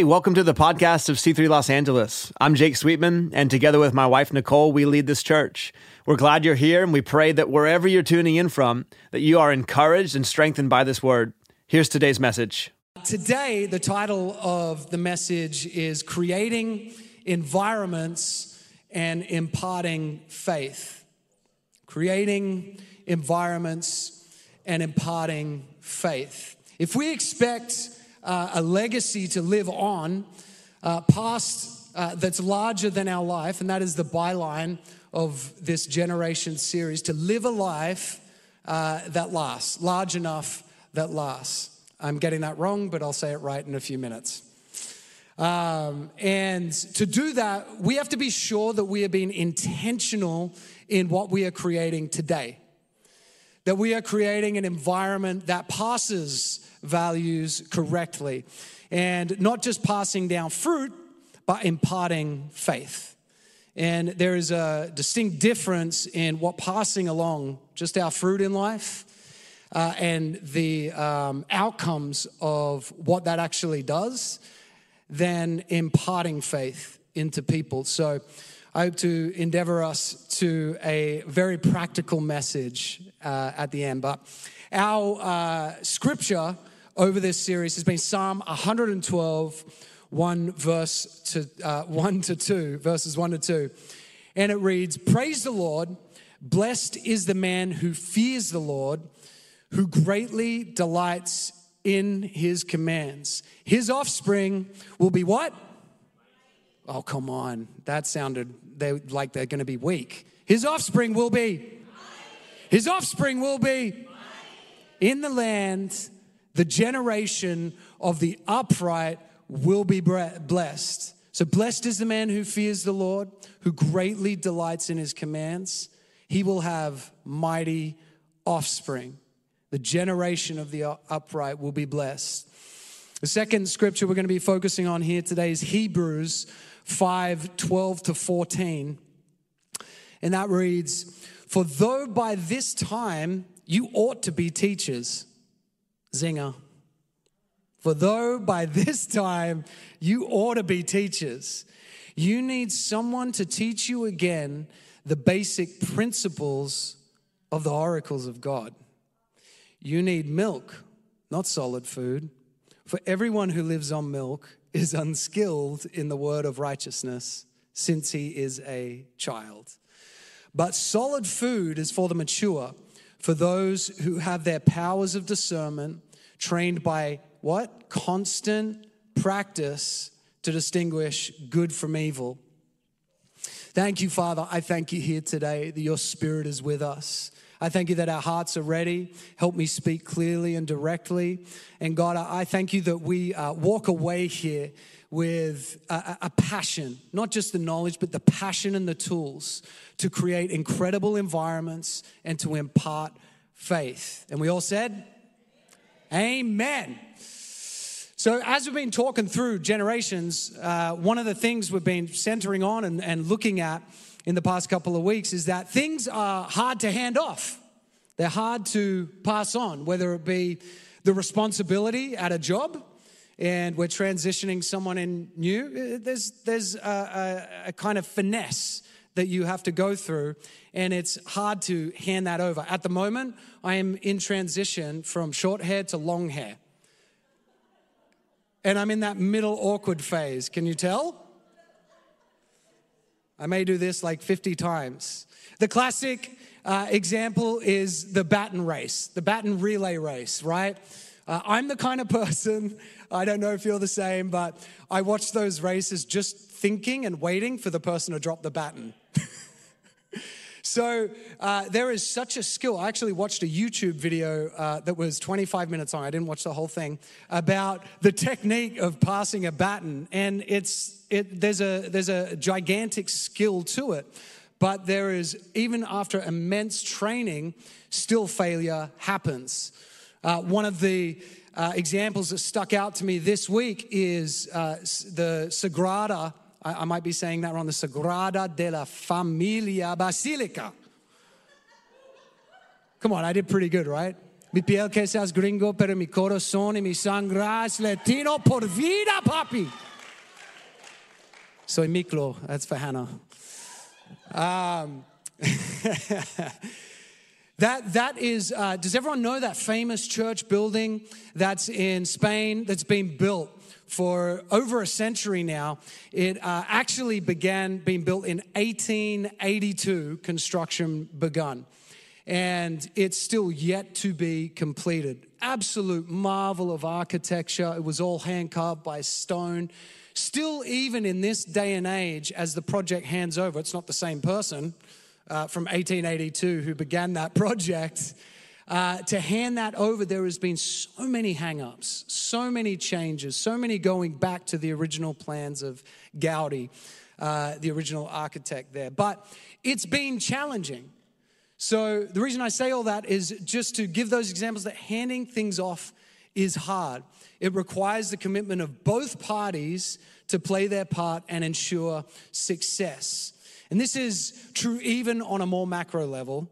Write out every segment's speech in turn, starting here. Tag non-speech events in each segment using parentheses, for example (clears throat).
Hey, welcome to the podcast of C3 Los Angeles. I'm Jake Sweetman, and together with my wife Nicole, we lead this church. We're glad you're here, and we pray that wherever you're tuning in from, that you are encouraged and strengthened by this word. Here's today's message. Today, the title of the message is Creating Environments and Imparting Faith. Creating environments and imparting faith. If we expect uh, a legacy to live on uh, past uh, that's larger than our life, and that is the byline of this generation series to live a life uh, that lasts, large enough that lasts. I'm getting that wrong, but I'll say it right in a few minutes. Um, and to do that, we have to be sure that we are being intentional in what we are creating today. That we are creating an environment that passes values correctly. And not just passing down fruit, but imparting faith. And there is a distinct difference in what passing along just our fruit in life uh, and the um, outcomes of what that actually does than imparting faith into people. So I hope to endeavor us to a very practical message uh, at the end. But our uh, scripture over this series has been Psalm 112, 1 verse to uh, 1 to 2, verses 1 to 2. And it reads, Praise the Lord, blessed is the man who fears the Lord, who greatly delights in his commands. His offspring will be what? Oh, come on. That sounded they, like they're going to be weak. His offspring will be. His offspring will be in the land the generation of the upright will be blessed. So, blessed is the man who fears the Lord, who greatly delights in his commands. He will have mighty offspring. The generation of the upright will be blessed. The second scripture we're going to be focusing on here today is Hebrews 5 12 to 14. And that reads, For though by this time you ought to be teachers, Zinger. For though by this time you ought to be teachers, you need someone to teach you again the basic principles of the oracles of God. You need milk, not solid food. For everyone who lives on milk is unskilled in the word of righteousness, since he is a child. But solid food is for the mature for those who have their powers of discernment trained by what? Constant practice to distinguish good from evil. Thank you, Father. I thank you here today that your spirit is with us. I thank you that our hearts are ready. Help me speak clearly and directly. And God, I thank you that we uh, walk away here with a, a, passion, not just the knowledge, but the passion and the tools to create incredible environments and to impart faith. And we all said, Amen. So, as we've been talking through generations, uh, one of the things we've been centering on and, and looking at in the past couple of weeks is that things are hard to hand off. They're hard to pass on, whether it be the responsibility at a job, and we're transitioning someone in new. There's, there's a, a, a kind of finesse that you have to go through, and it's hard to hand that over. At the moment, I am in transition from short hair to long hair. And I'm in that middle awkward phase. Can you tell? I may do this like 50 times. The classic uh, example is the baton race, the baton relay race, right? Uh, I'm the kind of person, (laughs) I don't know if you're the same, but I watch those races just thinking and waiting for the person to drop the baton. (laughs) So uh, there is such a skill. I actually watched a YouTube video uh, that was 25 minutes long. I didn't watch the whole thing about the technique of passing a baton, and it's it, there's a there's a gigantic skill to it. But there is even after immense training, still failure happens. Uh, one of the uh, examples that stuck out to me this week is uh, the Sagrada I, I might be saying that wrong, the Sagrada de la Familia Basilica. Come on, I did pretty good, right? Mi piel que seas gringo, pero mi corazón y mi sangre es latino por vida, papi. Soy Miklo. That's for Hannah. Um, (laughs) that, that is, uh, does everyone know that famous church building that's in Spain that's been built for over a century now? It uh, actually began being built in 1882, construction begun. And it's still yet to be completed. Absolute marvel of architecture. It was all hand carved by stone. Still, even in this day and age, as the project hands over, it's not the same person uh, from 1882 who began that (laughs) project. Uh, to hand that over, there has been so many hang-ups, so many changes, so many going back to the original plans of Gaudi, uh, the original architect there. But it's been challenging. So the reason I say all that is just to give those examples that handing things off is hard. It requires the commitment of both parties to play their part and ensure success. And this is true even on a more macro level.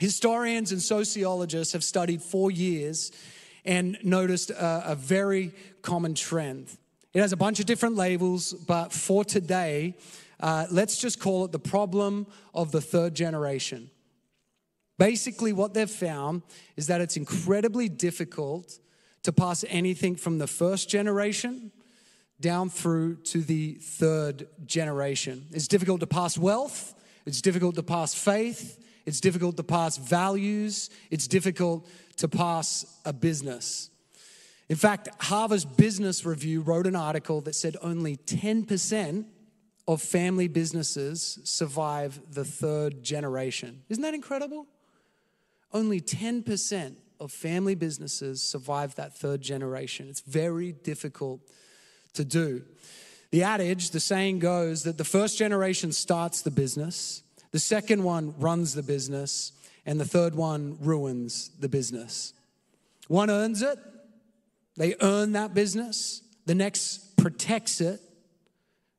Historians and sociologists have studied for years and noticed a, a, very common trend. It has a bunch of different labels, but for today, uh, let's just call it the problem of the third generation. Basically, what they've found is that it's incredibly difficult to pass anything from the first generation down through to the third generation. It's difficult to pass wealth, it's difficult to pass faith, it's difficult to pass values, it's difficult to pass a business. In fact, Harvard's Business Review wrote an article that said only 10% of family businesses survive the third generation. Isn't that incredible? Only 10% of family businesses survive that third generation. It's very difficult to do. The adage, the saying goes that the first generation starts the business, the second one runs the business, and the third one ruins the business. One earns it, they earn that business, the next protects it,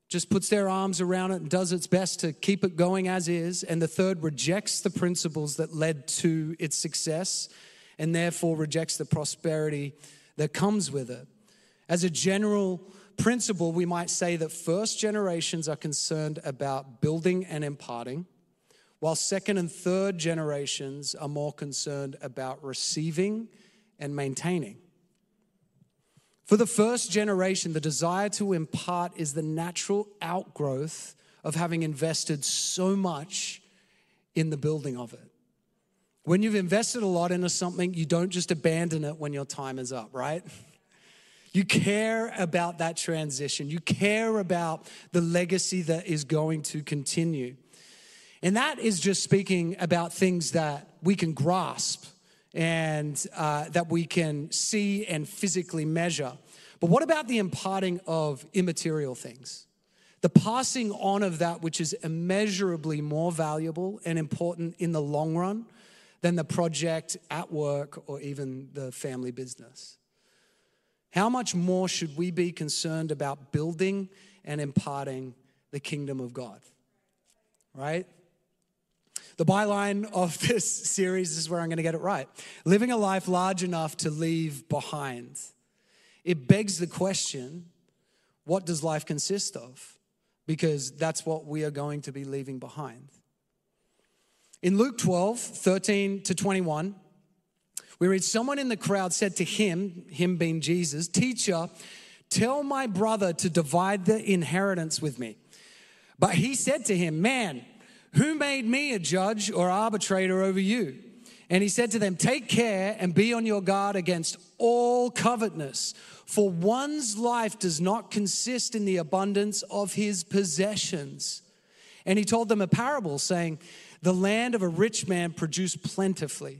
just puts their arms around it and does its best to keep it going as is, and the third rejects the principles that led to its success and therefore rejects the prosperity that comes with it. As a general principle, we might say that first generations are concerned about building and imparting, while second and third generations are more concerned about receiving and maintaining. For the first generation, the desire to impart is the natural outgrowth of having invested so much in the building of it. When you've invested a lot into something, you don't just abandon it when your time is up, right? You care about that transition. You care about the legacy that is going to continue. And that is just speaking about things that we can grasp and uh, that we can see and physically measure. But what about the imparting of immaterial things? The passing on of that which is immeasurably more valuable and important in the long run than the project at work or even the family business. How much more should we be concerned about building and imparting the kingdom of God? Right? The byline of (laughs) this series is where I'm going to get it right. Living a life large enough to leave behind. It begs the question what does life consist of? Because that's what we are going to be leaving behind. In Luke 12, 13 to 21, we read, Someone in the crowd said to him, him being Jesus, Teacher, tell my brother to divide the inheritance with me. But he said to him, Man, who made me a judge or arbitrator over you? And he said to them, Take care and be on your guard against all covetousness, for one's life does not consist in the abundance of his possessions. And he told them a parable, saying, the land of a rich man produced plentifully.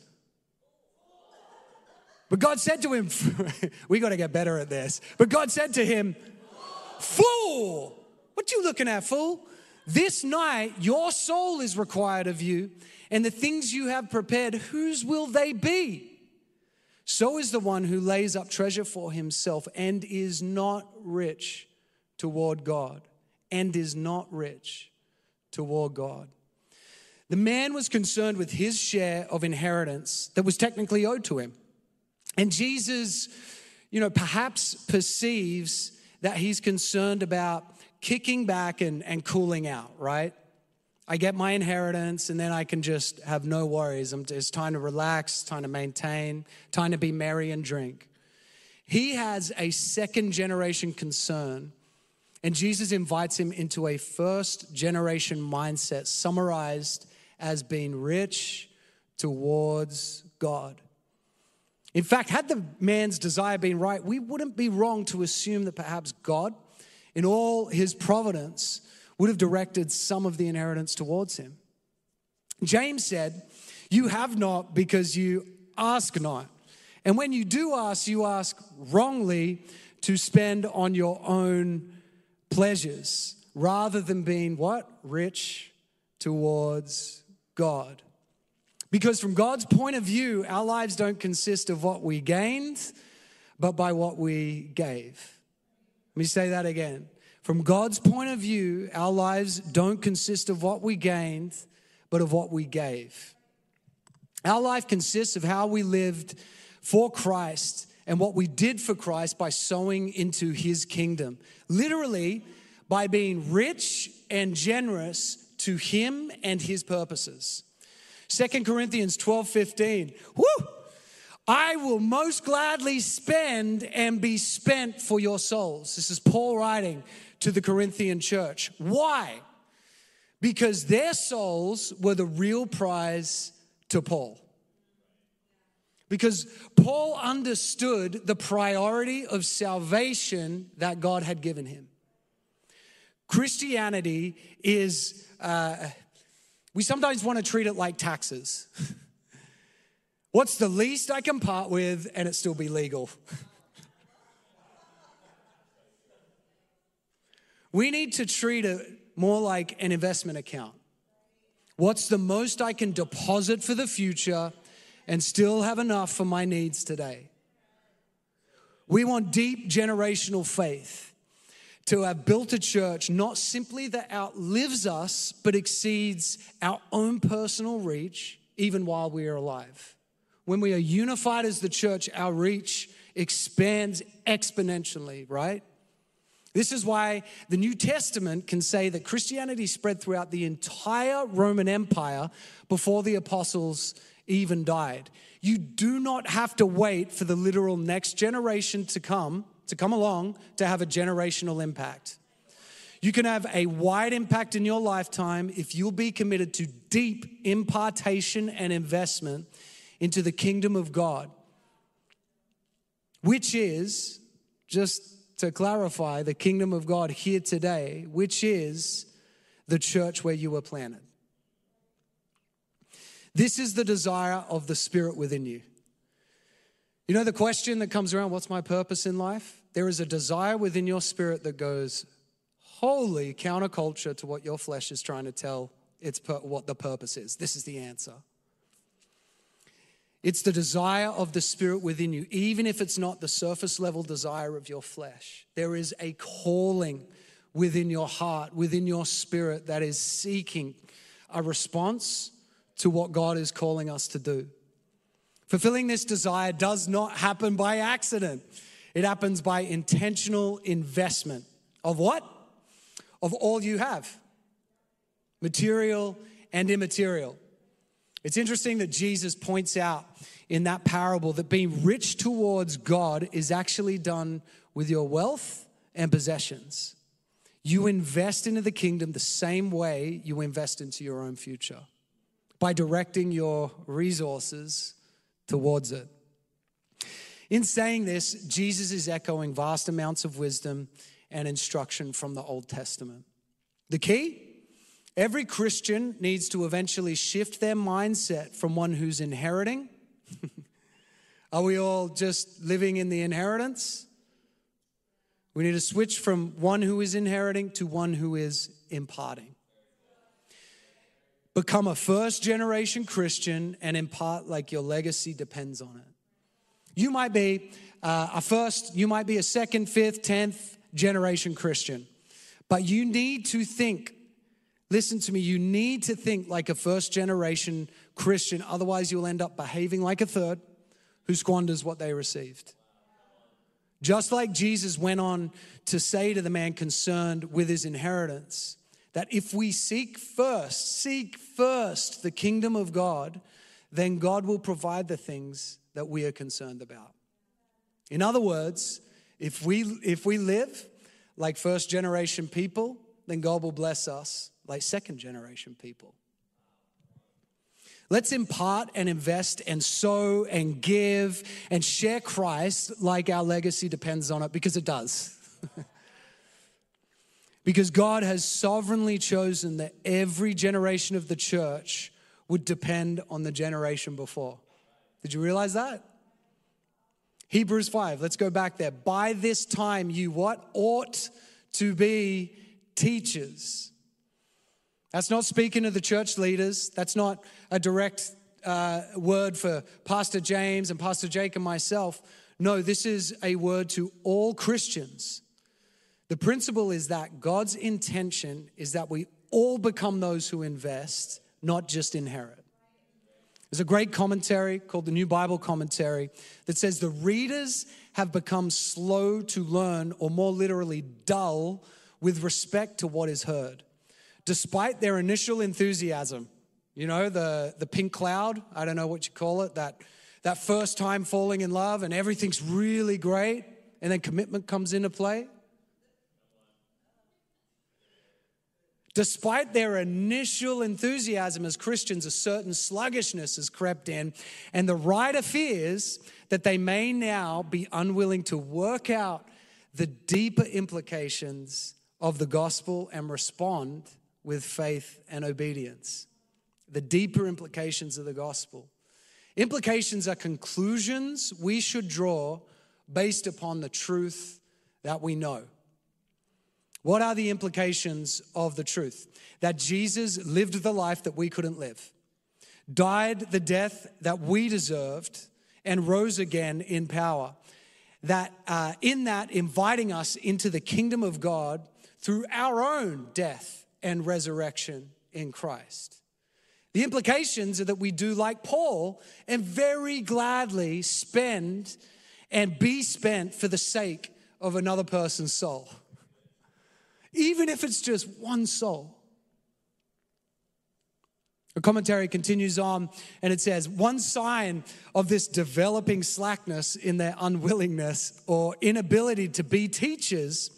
But God said to him, (laughs) we got to get better at this. But God said to him, Fool, what you looking at, fool? This night, your soul is required of you, and the things you have prepared, whose will they be? So is the one who lays up treasure for himself and is not rich toward God, and is not rich toward God. The man was concerned with his share of inheritance that was technically owed to him. And Jesus, you know, perhaps perceives that he's concerned about kicking back and, and cooling out, right? I get my inheritance and then I can just have no worries. It's time to relax, time to maintain, time to be merry and drink. He has a second generation concern, and Jesus invites him into a first generation mindset, summarized as being rich towards God. In fact, had the man's desire been right, we wouldn't be wrong to assume that perhaps God, in all his providence, would have directed some of the inheritance towards him. James said, You have not because you ask not. And when you do ask, you ask wrongly to spend on your own pleasures rather than being what? Rich towards God. Because from God's point of view, our lives don't consist of what we gained, but by what we gave. Let me say that again. From God's point of view, our lives don't consist of what we gained, but of what we gave. Our life consists of how we lived for Christ and what we did for Christ by sowing into his kingdom. Literally, by being rich and generous to him and his purposes. Second Corinthians 12 15. Woo! I will most gladly spend and be spent for your souls. This is Paul writing to the Corinthian church. Why? Because their souls were the real prize to Paul. Because Paul understood the priority of salvation that God had given him. Christianity is uh, we sometimes want to treat it like taxes. (laughs) What's the least I can part with and it still be legal? (laughs) we need to treat it more like an investment account. What's the most I can deposit for the future and still have enough for my needs today? We want deep generational faith to have built a church not simply that outlives us, but exceeds our own personal reach, even while we are alive. When we are unified as the church, our reach expands exponentially, right? This is why the New Testament can say that Christianity spread throughout the entire Roman Empire before the apostles even died. You do not have to wait for the literal next generation to come to come along to have a generational impact. You can have a wide impact in your lifetime if you'll be committed to deep impartation and investment into the kingdom of God, which is, just to clarify, the kingdom of God here today, which is the church where you were planted. This is the desire of the Spirit within you. You know the question that comes around what's my purpose in life? there is a desire within your spirit that goes wholly counterculture to what your flesh is trying to tell it's per- what the purpose is. This is the answer. It's the desire of the spirit within you, even if it's not the surface level desire of your flesh. There is a calling within your heart, within your spirit, that is seeking a response to what God is calling us to do. Fulfilling this desire does not happen by accident. It happens by intentional investment of what? Of all you have material and immaterial. It's interesting that Jesus points out in that parable that being rich towards God is actually done with your wealth and possessions. You invest into the kingdom the same way you invest into your own future by directing your resources towards it. In saying this, Jesus is echoing vast amounts of wisdom and instruction from the Old Testament. The key? Every Christian needs to eventually shift their mindset from one who's inheriting. (laughs) Are we all just living in the inheritance? We need to switch from one who is inheriting to one who is imparting. Become a first generation Christian and impart like your legacy depends on it. You might be uh, a first, you might be a second, fifth, tenth generation Christian, but you need to think. Listen to me, you need to think like a first generation Christian, otherwise, you'll end up behaving like a third who squanders what they received. Just like Jesus went on to say to the man concerned with his inheritance, that if we seek first, seek first the kingdom of God, then God will provide the things that we are concerned about. In other words, if we, if we live like first generation people, then God will bless us like second generation people. Let's impart and invest and sow and give and share Christ like our legacy depends on it because it does. (laughs) because God has sovereignly chosen that every generation of the church would depend on the generation before. Did you realize that? Hebrews 5, let's go back there. By this time, you what? Ought to be teachers that's not speaking to the church leaders. That's not a direct uh, word for Pastor James and Pastor Jake and myself. No, this is a word to all Christians. The principle is that God's intention is that we all become those who invest, not just inherit. There's a great commentary called the New Bible Commentary that says the readers have become slow to learn, or more literally, dull with respect to what is heard despite their initial enthusiasm. You know, the, the pink cloud, I don't know what you call it, that, that first time falling in love and everything's really great, and then commitment comes into play. Despite their initial enthusiasm as Christians, a certain sluggishness has crept in, and the writer fears that they may now be unwilling to work out the deeper implications of the gospel and respond with faith and obedience. The deeper implications of the gospel. Implications are conclusions we should draw based upon the truth that we know. What are the implications of the truth? That Jesus lived the life that we couldn't live, died the death that we deserved, and rose again in power. That uh, in that, inviting us into the kingdom of God through our own death and resurrection in Christ. The implications are that we do like Paul and very gladly spend and be spent for the sake of another person's soul. Even if it's just one soul. The commentary continues on and it says, One sign of this developing slackness in their unwillingness or inability to be teachers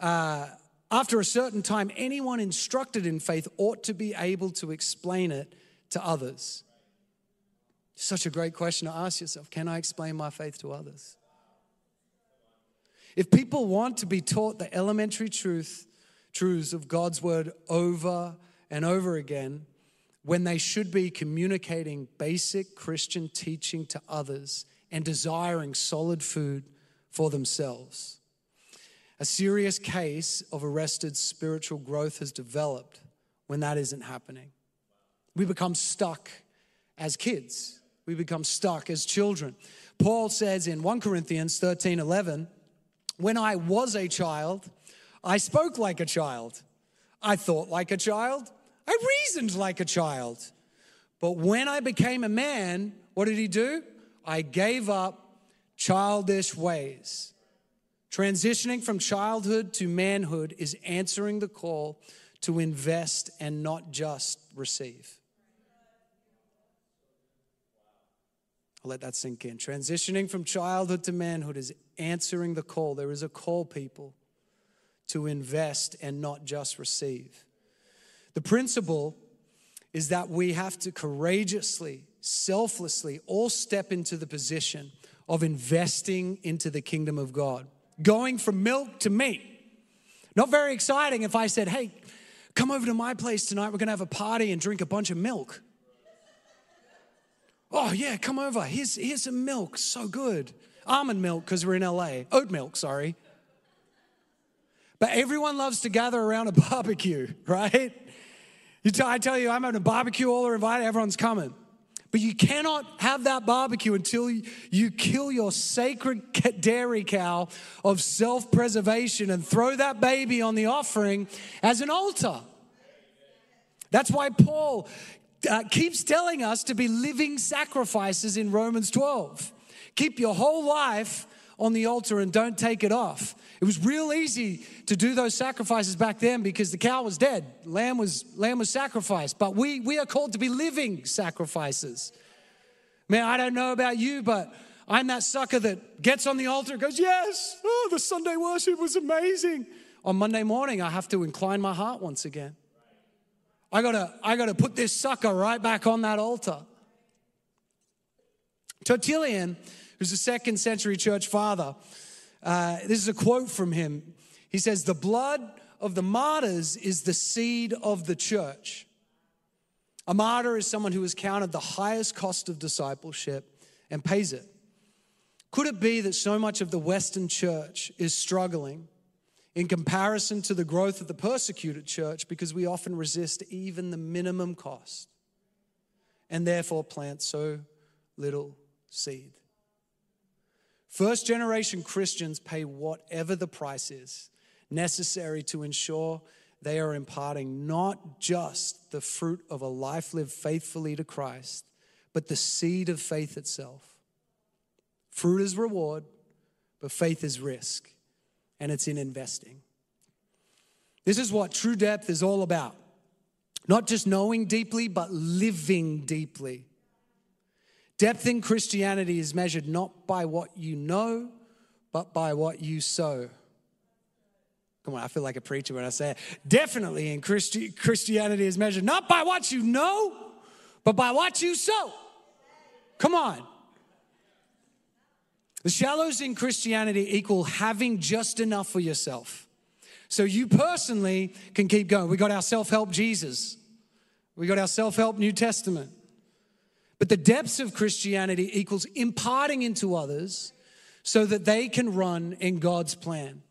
uh, after a certain time, anyone instructed in faith ought to be able to explain it to others. Such a great question to ask yourself Can I explain my faith to others? If people want to be taught the elementary truth, truths of God's word over and over again, when they should be communicating basic Christian teaching to others and desiring solid food for themselves. A serious case of arrested spiritual growth has developed when that isn't happening. We become stuck as kids, we become stuck as children. Paul says in 1 Corinthians 13 11, when I was a child, I spoke like a child, I thought like a child, I reasoned like a child. But when I became a man, what did he do? I gave up childish ways. Transitioning from childhood to manhood is answering the call to invest and not just receive. I'll let that sink in. Transitioning from childhood to manhood is answering the call. There is a call, people, to invest and not just receive. The principle is that we have to courageously, selflessly, all step into the position of investing into the kingdom of God going from milk to meat. Not very exciting if I said, hey, come over to my place tonight. We're going to have a party and drink a bunch of milk. Oh, yeah, come over. Here's, here's some milk. So good. Almond milk because we're in LA. Oat milk, sorry. But everyone loves to gather around a (laughs) barbecue, right? T- I tell you, I'm having a barbecue, all are invited, everyone's coming. But you cannot have that barbecue until you kill your sacred dairy cow of self preservation and throw that baby on the offering as an altar. That's why Paul uh, keeps telling us to be living sacrifices in Romans 12. Keep your whole life on the altar and don't take it off. It was real easy to do those sacrifices back then because the cow was dead. Lamb was, lamb was sacrificed. But we, we are called to be living sacrifices. Man, I don't know about you, but I'm that sucker that gets on the altar and goes, Yes, oh, the Sunday worship was amazing. On Monday morning, I have to incline my heart once again. I gotta, I gotta put this sucker right back on that altar. Tertullian, who's a second century church father, uh, this is a quote from him. He says, The blood of the martyrs is the seed of the church. A martyr is someone who has counted the highest cost of discipleship and pays it. Could it be that so much of the Western church is struggling in comparison to the growth of the persecuted church because we often resist even the minimum cost and therefore plant so little seed? First generation Christians pay whatever the price is necessary to ensure they are imparting not just the fruit of a life lived faithfully to Christ, but the seed of faith itself. Fruit is reward, but faith is risk, and it's in investing. This is what true depth is all about. Not just knowing deeply, but living deeply. Depth in Christianity is measured not by what you know, but by what you sow. Come on, I feel like a preacher when I say it. Definitely in Christi- Christianity is measured not by what you know, but by what you sow. Come on. The shallows in Christianity equal having just enough for yourself. So you personally can keep going. We got our self help Jesus, we got our self help New Testament. But the depths of Christianity equals imparting into others so that they can run in God's plan.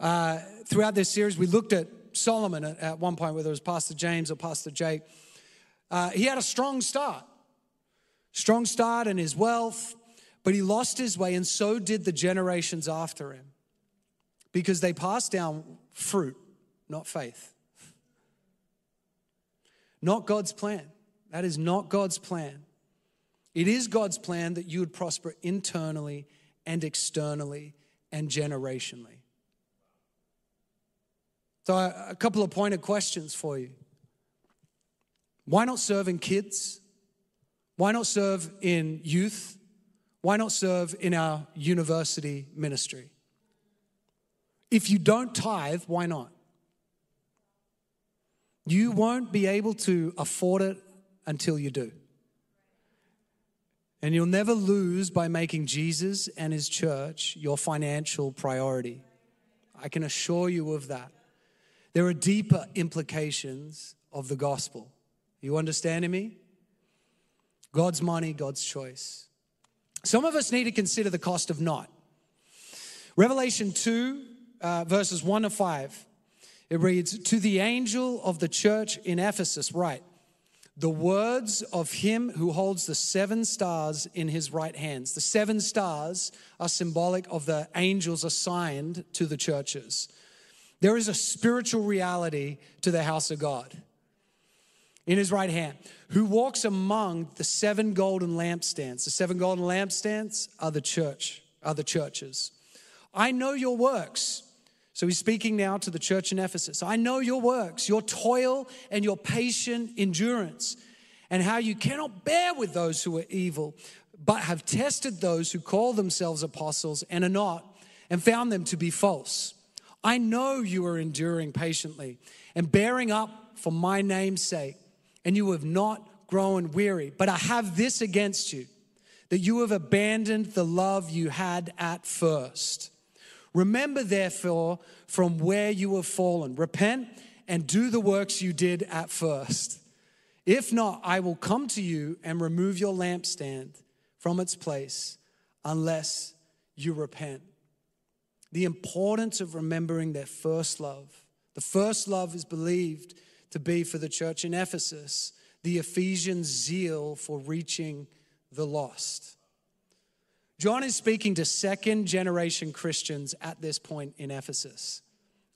Uh, throughout this series, we looked at Solomon at, at, one point, whether it was Pastor James or Pastor Jake. Uh, he had a strong start, strong start in his wealth, but he lost his way, and so did the generations after him because they passed down fruit, not faith, not God's plan. That is not God's plan. It is God's plan that you would prosper internally and externally and generationally. So, a couple of pointed questions for you. Why not serve in kids? Why not serve in youth? Why not serve in our university ministry? If you don't tithe, why not? You won't be able to afford it until you do. And you'll never lose by making Jesus and his church your financial priority. I can assure you of that. There are deeper implications of the gospel. You understanding me? God's money, God's choice. Some of us need to consider the cost of not. Revelation 2, uh, verses 1 to 5, it reads To the angel of the church in Ephesus, write, the words of him who holds the seven stars in his right hands. The seven stars are symbolic of the angels assigned to the churches. There is a spiritual reality to the house of God in his right hand, who walks among the seven golden lampstands. The seven golden lampstands are the church, are the churches. I know your works so he's speaking now to the church in Ephesus. I know your works, your toil, and your patient endurance, and how you cannot bear with those who are evil, but have tested those who call themselves apostles and are not, and found them to be false. I know you are enduring patiently and bearing up for my name's sake, and you have not grown weary. But I have this against you that you have abandoned the love you had at first. Remember, therefore, from where you have fallen. Repent and do the works you did at first. If not, I will come to you and remove your lampstand from its place unless you repent. The importance of remembering their first love. The first love is believed to be for the church in Ephesus the Ephesian zeal for reaching the lost. John is speaking to second generation Christians at this point in Ephesus.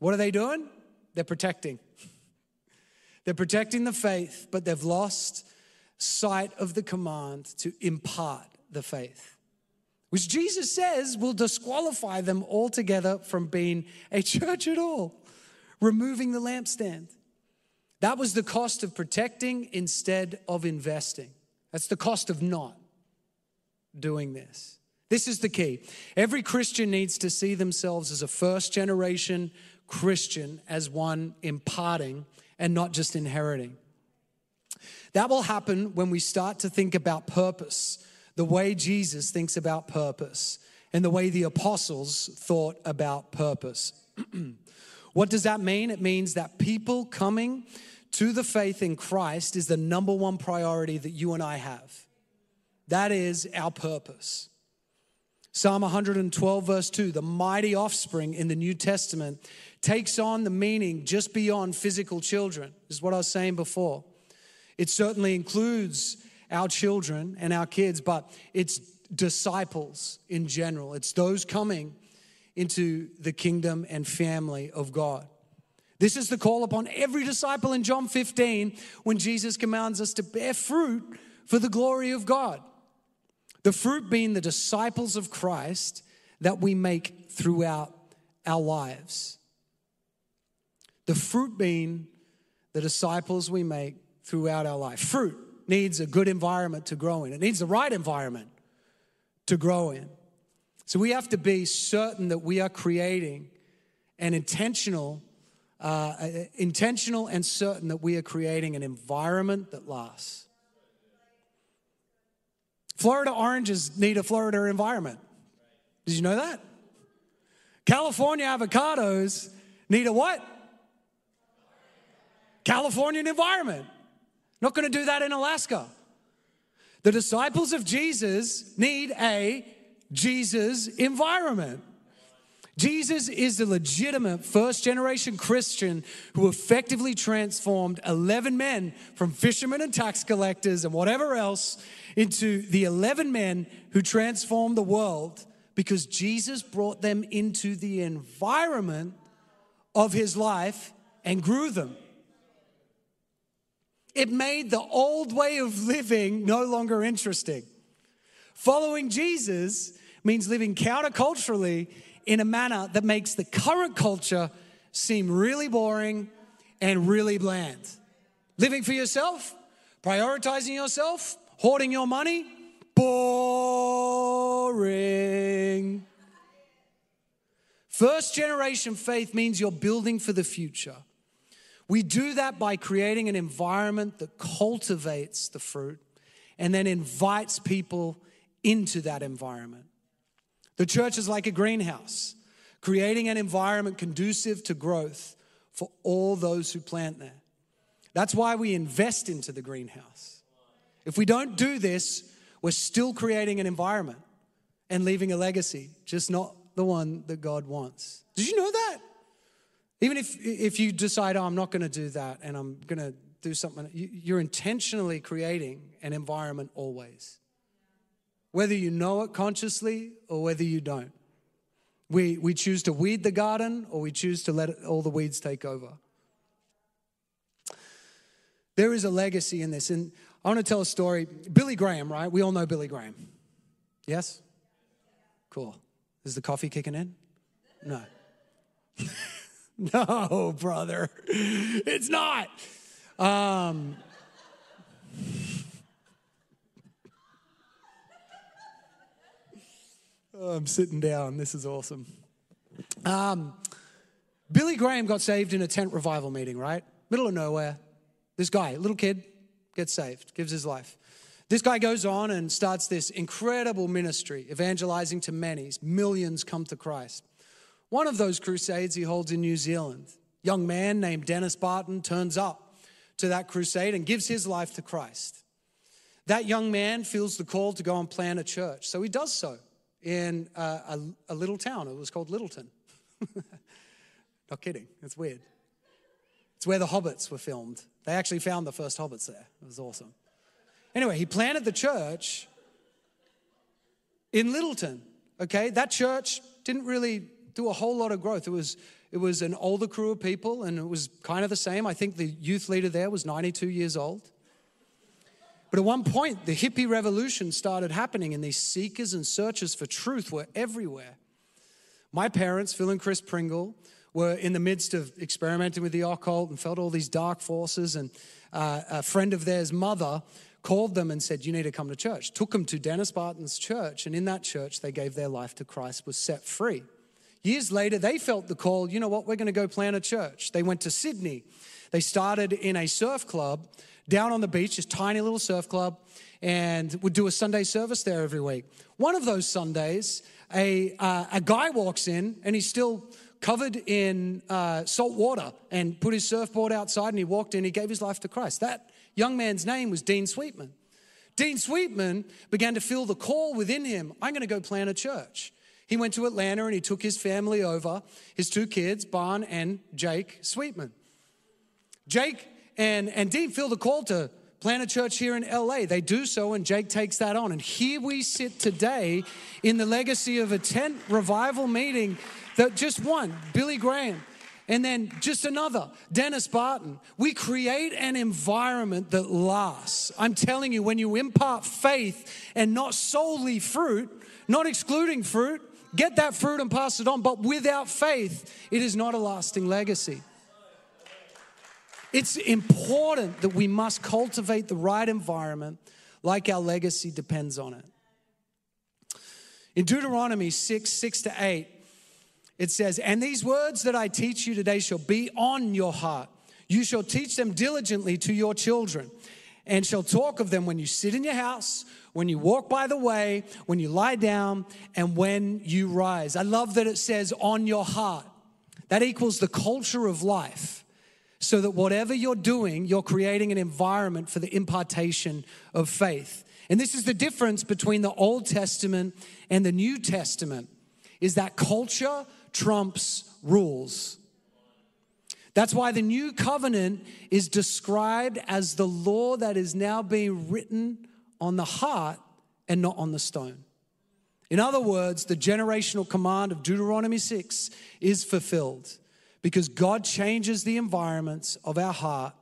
What are they doing? They're protecting. (laughs) They're protecting the faith, but they've lost sight of the command to impart the faith, which Jesus says will disqualify them altogether from being a (laughs) church at all, removing the lampstand. That was the cost of protecting instead of investing. That's the cost of not doing this. This is the key. Every Christian needs to see themselves as a first generation Christian, as one imparting and not just inheriting. That will happen when we start to think about purpose, the way Jesus thinks about purpose, and the way the apostles thought about purpose. (clears throat) what does that mean? It means that people coming to the faith in Christ is the number one priority that you and I have. That is our purpose. Psalm 112, verse 2 the mighty offspring in the New Testament takes on the meaning just beyond physical children, is what I was saying before. It certainly includes our children and our kids, but it's disciples in general. It's those coming into the kingdom and family of God. This is the call upon every disciple in John 15 when Jesus commands us to bear fruit for the glory of God. The fruit being the disciples of Christ that we make throughout our lives. The fruit being the disciples we make throughout our life. Fruit needs a good environment to grow in, it needs the right environment to grow in. So we have to be certain that we are creating an intentional uh, intentional and certain that we are creating an environment that lasts. Florida oranges need a Florida environment. Did you know that? California avocados need a what? Californian environment. Not going to do that in Alaska. The disciples of Jesus need a Jesus environment. Jesus is the legitimate first generation Christian who effectively transformed 11 men from fishermen and tax collectors and whatever else into the 11 men who transformed the world because Jesus brought them into the environment of his life and grew them. It made the old way of living no longer interesting. Following Jesus means living counterculturally in a manner that makes the current culture seem really boring and really bland. Living for yourself, prioritizing yourself, hoarding your money, boring. First generation faith means you're building for the future. We do that by creating an environment that cultivates the fruit and then invites people into that environment. The church is like a greenhouse, creating an environment conducive to growth for all those who plant there. That's why we invest into the greenhouse. If we don't do this, we're still creating an environment and leaving a legacy, just not the one that God wants. Did you know that? Even if, if you decide, oh, I'm not going to do that and I'm going to do something, you're intentionally creating an environment always whether you know it consciously or whether you don't. We, we choose to weed the garden or we choose to let all the weeds take over. There is a legacy in this. And I want to tell a story. Billy Graham, right? We all know Billy Graham. Yes? Cool. Is the coffee kicking in? No. (laughs) no, brother. It's not. Um, Oh, I'm sitting down. This is awesome. Um, Billy Graham got saved in a tent revival meeting, right? Middle of nowhere. This guy, little kid, gets saved, gives his life. This guy goes on and starts this incredible ministry, evangelizing to many. Millions come to Christ. One of those crusades he holds in New Zealand. Young man named Dennis Barton turns up to that crusade and gives his life to Christ. That young man feels the call to go and plant a church, so he does so in a, a, a little town. It was called Littleton. (laughs) Not kidding, it's weird. It's where the hobbits were filmed. They actually found the first hobbits there. It was awesome. Anyway, he planted the church in Littleton. Okay, that church didn't really do a whole lot of growth. It was it was an older crew of people, and it was kind of the same. I think the youth leader there was 92 years old. But at one point, the hippie revolution started happening, and these seekers and searchers for truth were everywhere. My parents, Phil and Chris Pringle, were in the midst of experimenting with the occult and felt all these dark forces. And uh, a friend of theirs' mother called them and said, You need to come to church. Took them to Dennis Barton's church. And in that church, they gave their life to Christ, was set free. Years later, they felt the call, you know what, we're going to go plant a church. They went to Sydney. They started in a surf club down on the beach, this tiny little surf club, and would do a Sunday service there every week. One of those Sundays, a, uh, a guy walks in and he's still covered in uh, salt water and put his surfboard outside and he walked in, he gave his life to Christ. That young man's name was Dean Sweetman. Dean Sweetman began to feel the call within him I'm going to go plant a church. He went to Atlanta and he took his family over, his two kids, Barn and Jake Sweetman. Jake and, and Dean feel the call to plant a church here in LA. They do so, and Jake takes that on. And here we sit today in the legacy of a tent revival meeting that just one, Billy Graham, and then just another, Dennis Barton. We create an environment that lasts. I'm telling you, when you impart faith and not solely fruit, not excluding fruit, get that fruit and pass it on. But without faith, it is not a lasting legacy. It's important that we must cultivate the right environment like our legacy depends on it. In Deuteronomy 6 6 to 8, it says, And these words that I teach you today shall be on your heart. You shall teach them diligently to your children, and shall talk of them when you sit in your house, when you walk by the way, when you lie down, and when you rise. I love that it says on your heart. That equals the culture of life. So that whatever you're doing, you're creating an environment for the impartation of faith. And this is the difference between the Old Testament and the New Testament is that culture trumps rules. That's why the new covenant is described as the law that is now being written on the heart and not on the stone. In other words, the generational command of Deuteronomy 6 is fulfilled because God changes the environments of our heart.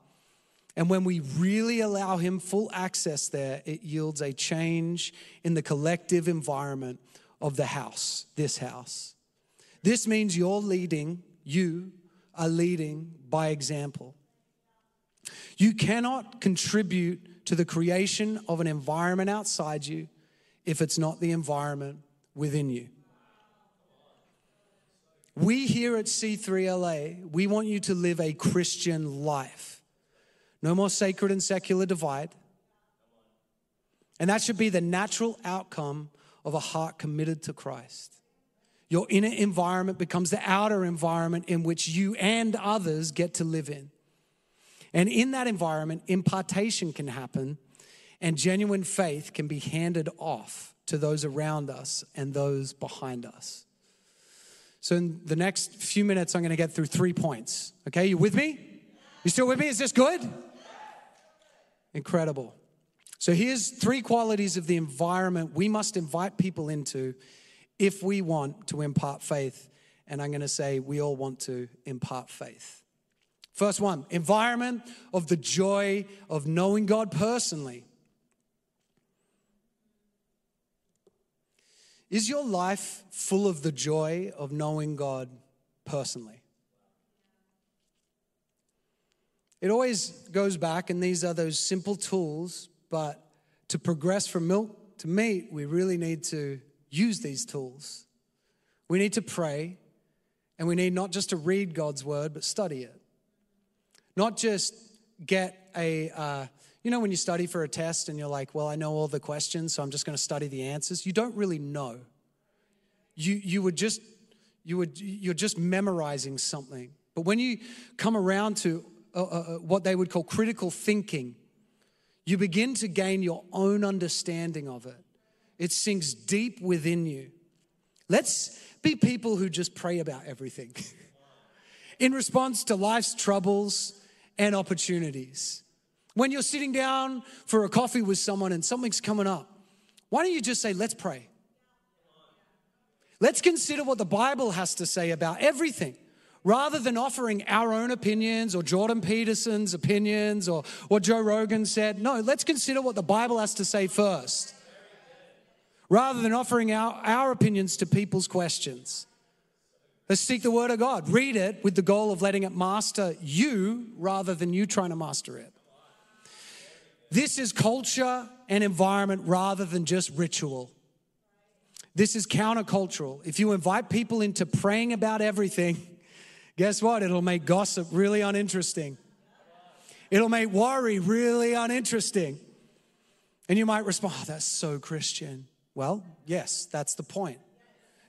And when we really allow Him full access there, it yields a change in the collective environment of the house, this house. This means you're leading, you are leading by example. You cannot contribute to the creation of an environment outside you if it's not the environment within you. We here at C3LA, we want you to live a Christian life. No more sacred and secular divide. And that should be the natural outcome of a heart committed to Christ. Your inner environment becomes the outer environment in which you and others get to live in. And in that environment, impartation can happen and genuine faith can be handed off to those around us and those behind us. So, in the next few minutes, I'm going to get through three points. Okay, you with me? You still with me? Is this good? Incredible. So, here's three qualities of the environment we must invite people into if we want to impart faith. And I'm going to say we all want to impart faith. First one environment of the joy of knowing God personally. Is your life full of the joy of knowing God personally? It always goes back, and these are those simple tools, but to progress from milk to meat, we really need to use these tools. We need to pray, and we need not just to read God's word, but study it. Not just get a, uh, you know, when you study for a test and you're like, well, I know all the questions, so I'm just going to study the answers. You don't really know. You, you would just, you would, you're just memorizing something. But when you come around to uh, uh, uh what they would call critical thinking, you begin to gain your own understanding of it it sinks deep within you. Let's be people who just pray about everything. (laughs) in response to life's troubles, and opportunities. When you're sitting down for a coffee with someone and something's coming up, why don't you just say, let's pray? Let's consider what the Bible has to say about everything rather than offering our own opinions or Jordan Peterson's opinions or what Joe Rogan said. No, let's consider what the Bible has to say first rather than offering our, our opinions to people's questions. Let's seek the Word of God. Read it with the goal of letting it master you rather than you trying to master it. This is culture and environment rather than just ritual. This is countercultural. If you invite people into praying about everything, (laughs) guess what? It'll make gossip really uninteresting. It'll make worry really uninteresting. And you might respond, oh, that's so Christian. Well, yes, that's the point.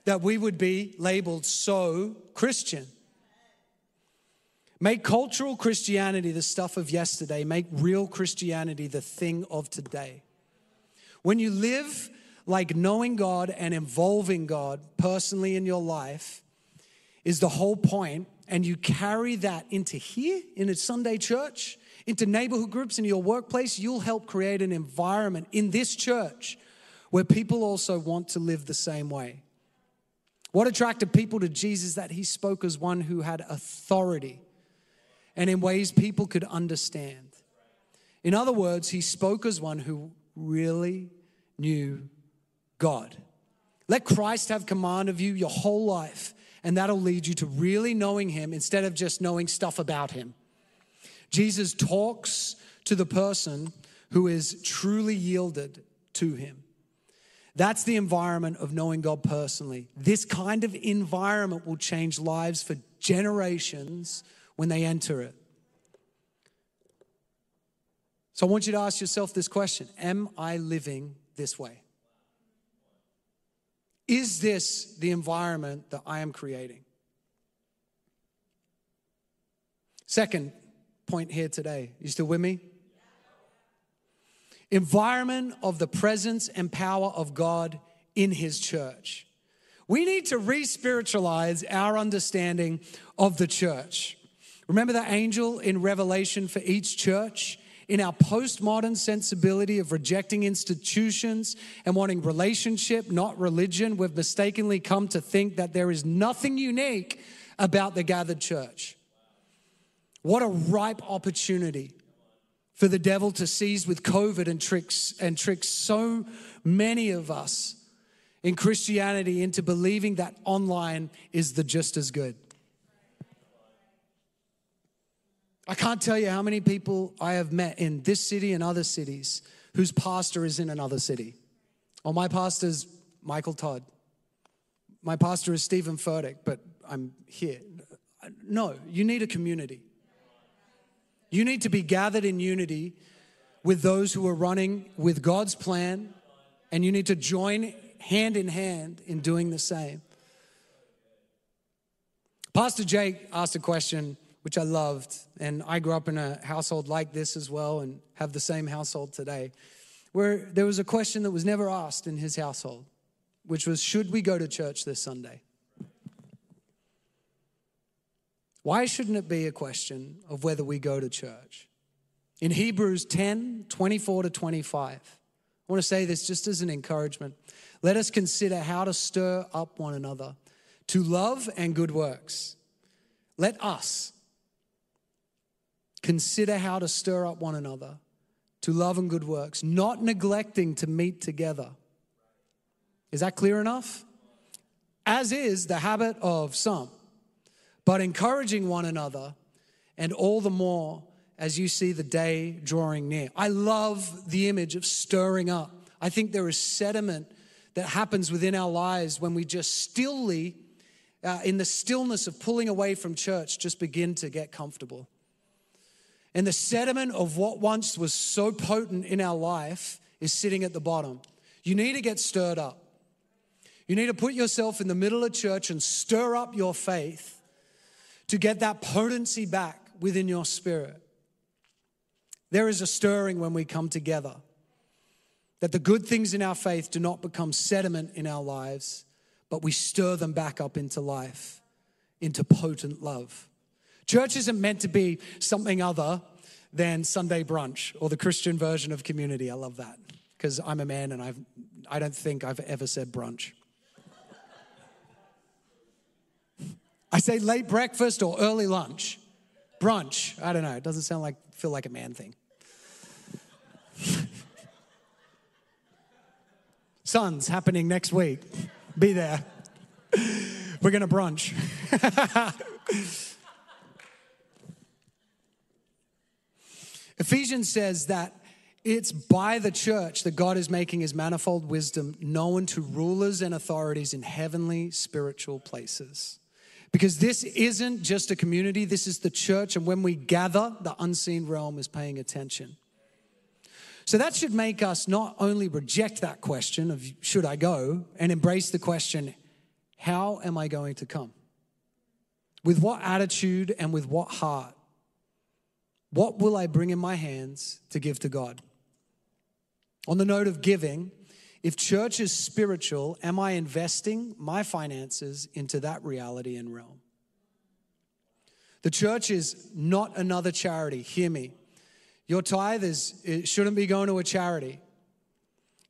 That we would be labeled so Christian. Make cultural Christianity the stuff of yesterday, make real Christianity the thing of today. When you live like knowing God and involving God personally in your life, is the whole point, and you carry that into here in a Sunday church, into neighborhood groups, into your workplace, you'll help create an environment in this church where people also want to live the same way. What attracted people to Jesus that he spoke as one who had authority and in ways people could understand. In other words, he spoke as one who really knew God. Let Christ have command of you your whole life, and that'll lead you to really knowing him instead of just knowing stuff about him. Jesus talks to the person who is truly yielded to him. That's the environment of knowing God personally. This kind of environment will change lives for generations when they enter it. So I want you to ask yourself this question Am I living this way? Is this the environment that I am creating? Second point here today. You still with me? Environment of the presence and power of God in His church. We need to re spiritualize our understanding of the church. Remember the angel in Revelation for each church? In our postmodern sensibility of rejecting institutions and wanting relationship, not religion, we've mistakenly come to think that there is nothing unique about the gathered church. What a ripe opportunity for the devil to seize with COVID and tricks and trick so many of us in Christianity into believing that online is the just as good. I can't tell you how many people I have met in this city and other cities whose pastor is in another city. Oh, my pastor's Michael Todd. My pastor is Steven Furtick, but I'm here. No, you need a community. You need to be gathered in unity with those who are running with God's plan, and you need to join hand in hand in doing the same. Pastor Jake asked a question which I loved. And I grew up in a household like this as well and have the same household today, where there was a question that was never asked in his household, which was Should we go to church this Sunday? Why shouldn't it be a question of whether we go to church? In Hebrews 10 24 to 25, I want to say this just as an encouragement. Let us consider how to stir up one another to love and good works. Let us, Consider how to stir up one another to love and good works, not neglecting to meet together. Is that clear enough? As is the habit of some, but encouraging one another, and all the more as you see the day drawing near. I love the image of stirring up. I think there is sediment that happens within our lives when we just stilly, uh, in the stillness of pulling away from church, just begin to get comfortable. And the sediment of what once was so potent in our life is sitting at the bottom. You need to get stirred up. You need to put yourself in the middle of church and stir up your faith to get that potency back within your spirit. There is a stirring when we come together, that the good things in our faith do not become sediment in our lives, but we stir them back up into life, into potent love. Church isn't meant to be something other than Sunday brunch or the Christian version of community. I love that because I'm a man and I've, I don't think I've ever said brunch. I say late breakfast or early lunch. Brunch. I don't know. It doesn't sound like feel like a man thing. (laughs) Sons happening next week. Be there. We're going to brunch. (laughs) Ephesians says that it's by the church that God is making his manifold wisdom known to rulers and authorities in heavenly spiritual places. Because this isn't just a community, this is the church. And when we gather, the unseen realm is paying attention. So that should make us not only reject that question of should I go and embrace the question, how am I going to come? With what attitude and with what heart? What will I bring in my hands to give to God? On the note of giving, if church is spiritual, am I investing my finances into that reality and realm? The church is not another charity. Hear me. Your tithe is, it shouldn't be going to a charity.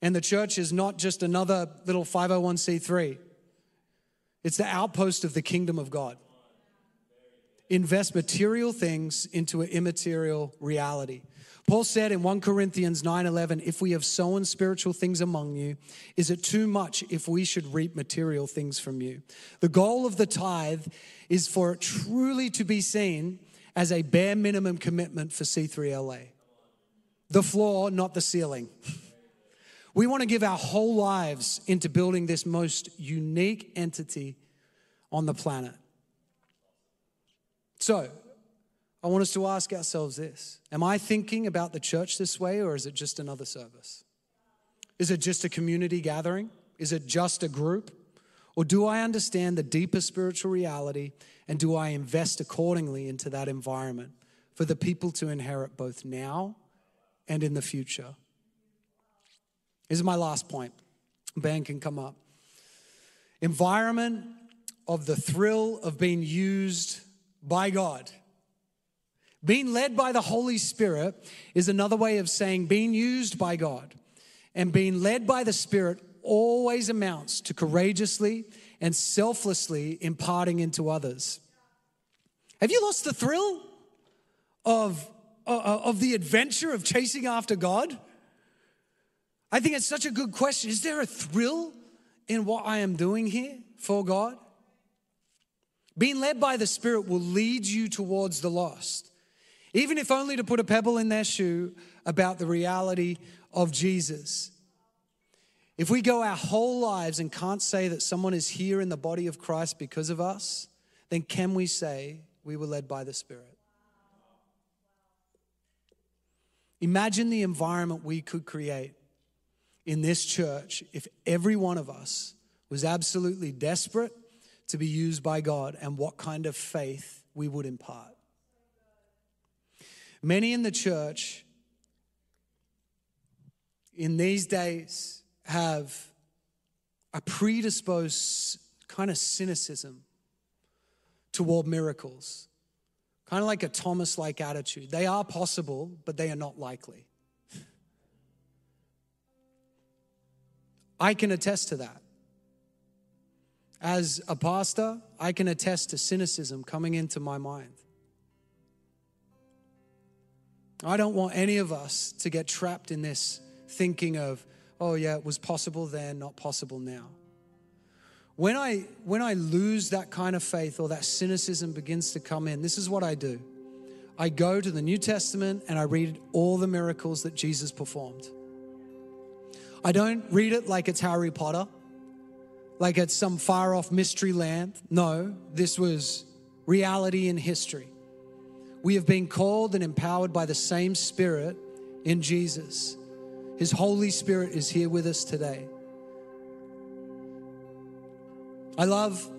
And the church is not just another little 501c3. It's the outpost of the kingdom of God. Invest material things into an immaterial reality. Paul said in 1 Corinthians 9:11, if we have sown spiritual things among you, is it too much if we should reap material things from you? The goal of the tithe is for it truly to be seen as a bare minimum commitment for C3LA. The floor, not the ceiling. We want to give our whole lives into building this most unique entity on the planet. So, I want us to ask ourselves this Am I thinking about the church this way, or is it just another service? Is it just a community gathering? Is it just a group? Or do I understand the deeper spiritual reality and do I invest accordingly into that environment for the people to inherit both now and in the future? This is my last point. Band can come up. Environment of the thrill of being used by God. Being led by the Holy Spirit is another way of saying being used by God. And being led by the Spirit always amounts to courageously and selflessly imparting into others. Have you lost the thrill of, uh, uh, of the adventure of chasing after God? I think it's such a good question. Is there a thrill in what I am doing here for God? Being led by the Spirit will lead you towards the lost, even if only to put a pebble in their shoe about the reality of Jesus. If we go our whole lives and can't say that someone is here in the body of Christ because of us, then can we say we were led by the Spirit? Imagine the environment we could create in this church if every one of us was absolutely desperate to be used by God and what kind of faith we would impart. Many in the church in these days have a predisposed kind of cynicism toward miracles, kind of like a Thomas like attitude. They are possible, but they are not likely. (laughs) I can attest to that. As a pastor, I can attest to cynicism coming into my mind. I don't want any of us to get trapped in this thinking of, oh, yeah, it was possible then, not possible now. When I, when I lose that kind of faith or that cynicism begins to come in, this is what I do. I go to the New Testament and I read all the miracles that Jesus performed. I don't read it like it's Harry Potter like at some far off mystery land. No, this was reality in history. We have been called and empowered by the same Spirit in Jesus. His Holy Spirit is here with us today. I love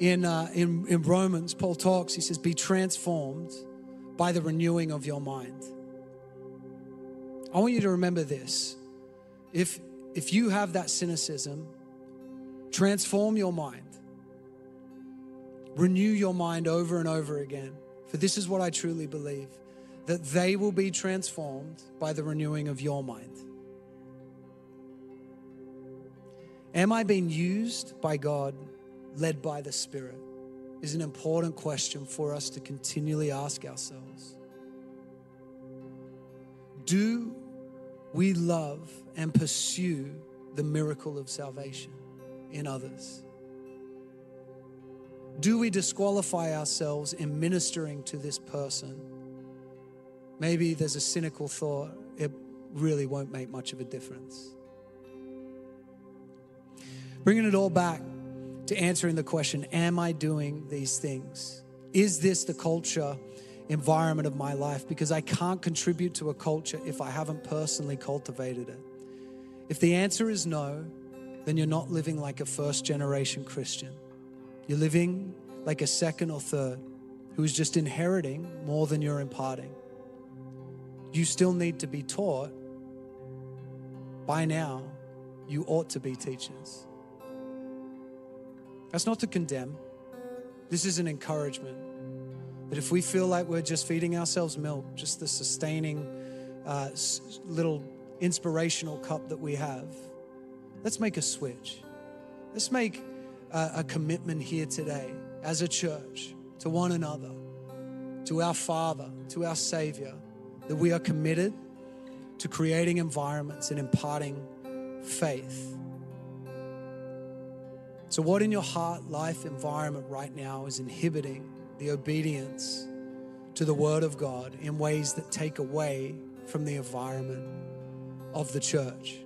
in, uh, in, in Romans, Paul talks, he says, Be transformed by the renewing of your mind. I want you to remember this. If, if you have that cynicism, Transform your mind. Renew your mind over and over again For this is what I truly believe that they will be transformed by the renewing of your mind. Am I being used by God, led by the Spirit? Is an important question for us to continually ask ourselves. Do we love and pursue the miracle of salvation in others? Do we disqualify ourselves in ministering to this person? Maybe there's a cynical thought, it really won't make much of a difference. Bringing it all back to answering the question Am I doing these things? Is this the culture, environment of my life? Because I can't contribute to a culture if I haven't personally cultivated it. If the answer is no, then you're not living like a first generation Christian. You're living like a second or third who is just inheriting more than you're imparting. You still need to be taught. By now, you ought to be teachers. That's not to condemn. This is an encouragement. That if we feel like we're just feeding ourselves milk, just the sustaining uh, little inspirational cup that we have, let's make a switch. Let's make a, a commitment here today as a church to one another, to our Father, to our Savior, that we are committed to creating environments and imparting faith so, what in your heart, life, environment right now is inhibiting the obedience to the Word of God in ways that take away from the environment of the church?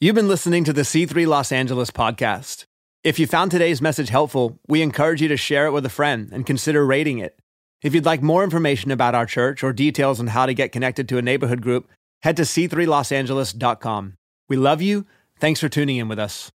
You've been listening to the C3 Los Angeles podcast. If you found today's message helpful, we encourage you to share it with a friend and consider rating it. If you'd like more information about our church or details on how to get connected to a neighborhood group, head to c3losangeles.com. We love you. Thanks for tuning in with us.